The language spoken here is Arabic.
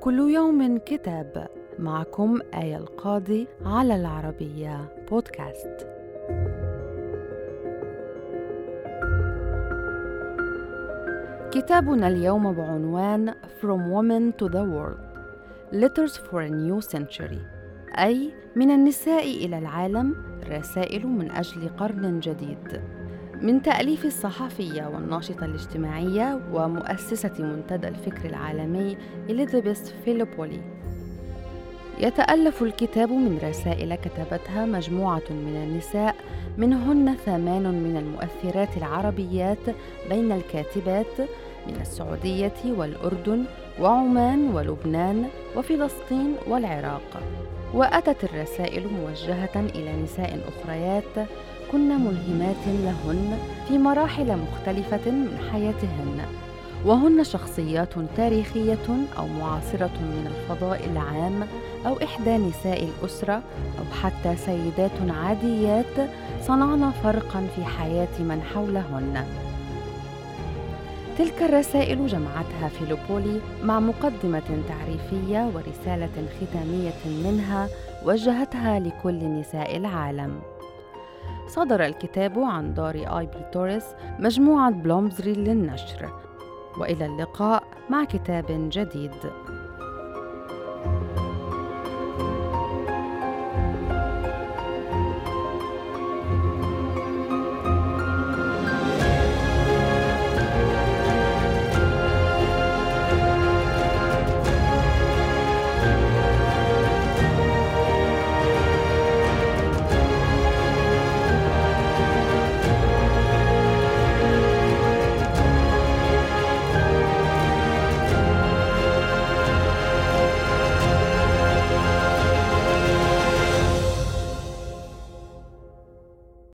كل يوم كتاب معكم آية القاضي على العربية بودكاست. كتابنا اليوم بعنوان From Women to the World Letters for a New Century أي من النساء إلى العالم رسائل من أجل قرن جديد. من تأليف الصحفية والناشطة الاجتماعية ومؤسسة منتدى الفكر العالمي إليزابيث فيلوبولي يتألف الكتاب من رسائل كتبتها مجموعة من النساء منهن ثمان من المؤثرات العربيات بين الكاتبات من السعودية والأردن وعمان ولبنان وفلسطين والعراق. وأتت الرسائل موجهة إلى نساء أخريات كن ملهمات لهن في مراحل مختلفة من حياتهن وهن شخصيات تاريخية أو معاصرة من الفضاء العام أو إحدى نساء الأسرة أو حتى سيدات عاديات صنعن فرقا في حياة من حولهن. تلك الرسائل جمعتها فيلوبولي مع مقدمة تعريفية ورسالة ختامية منها وجهتها لكل نساء العالم. صدر الكتاب عن دار آي بي توريس مجموعة بلومزري للنشر. وإلى اللقاء مع كتاب جديد.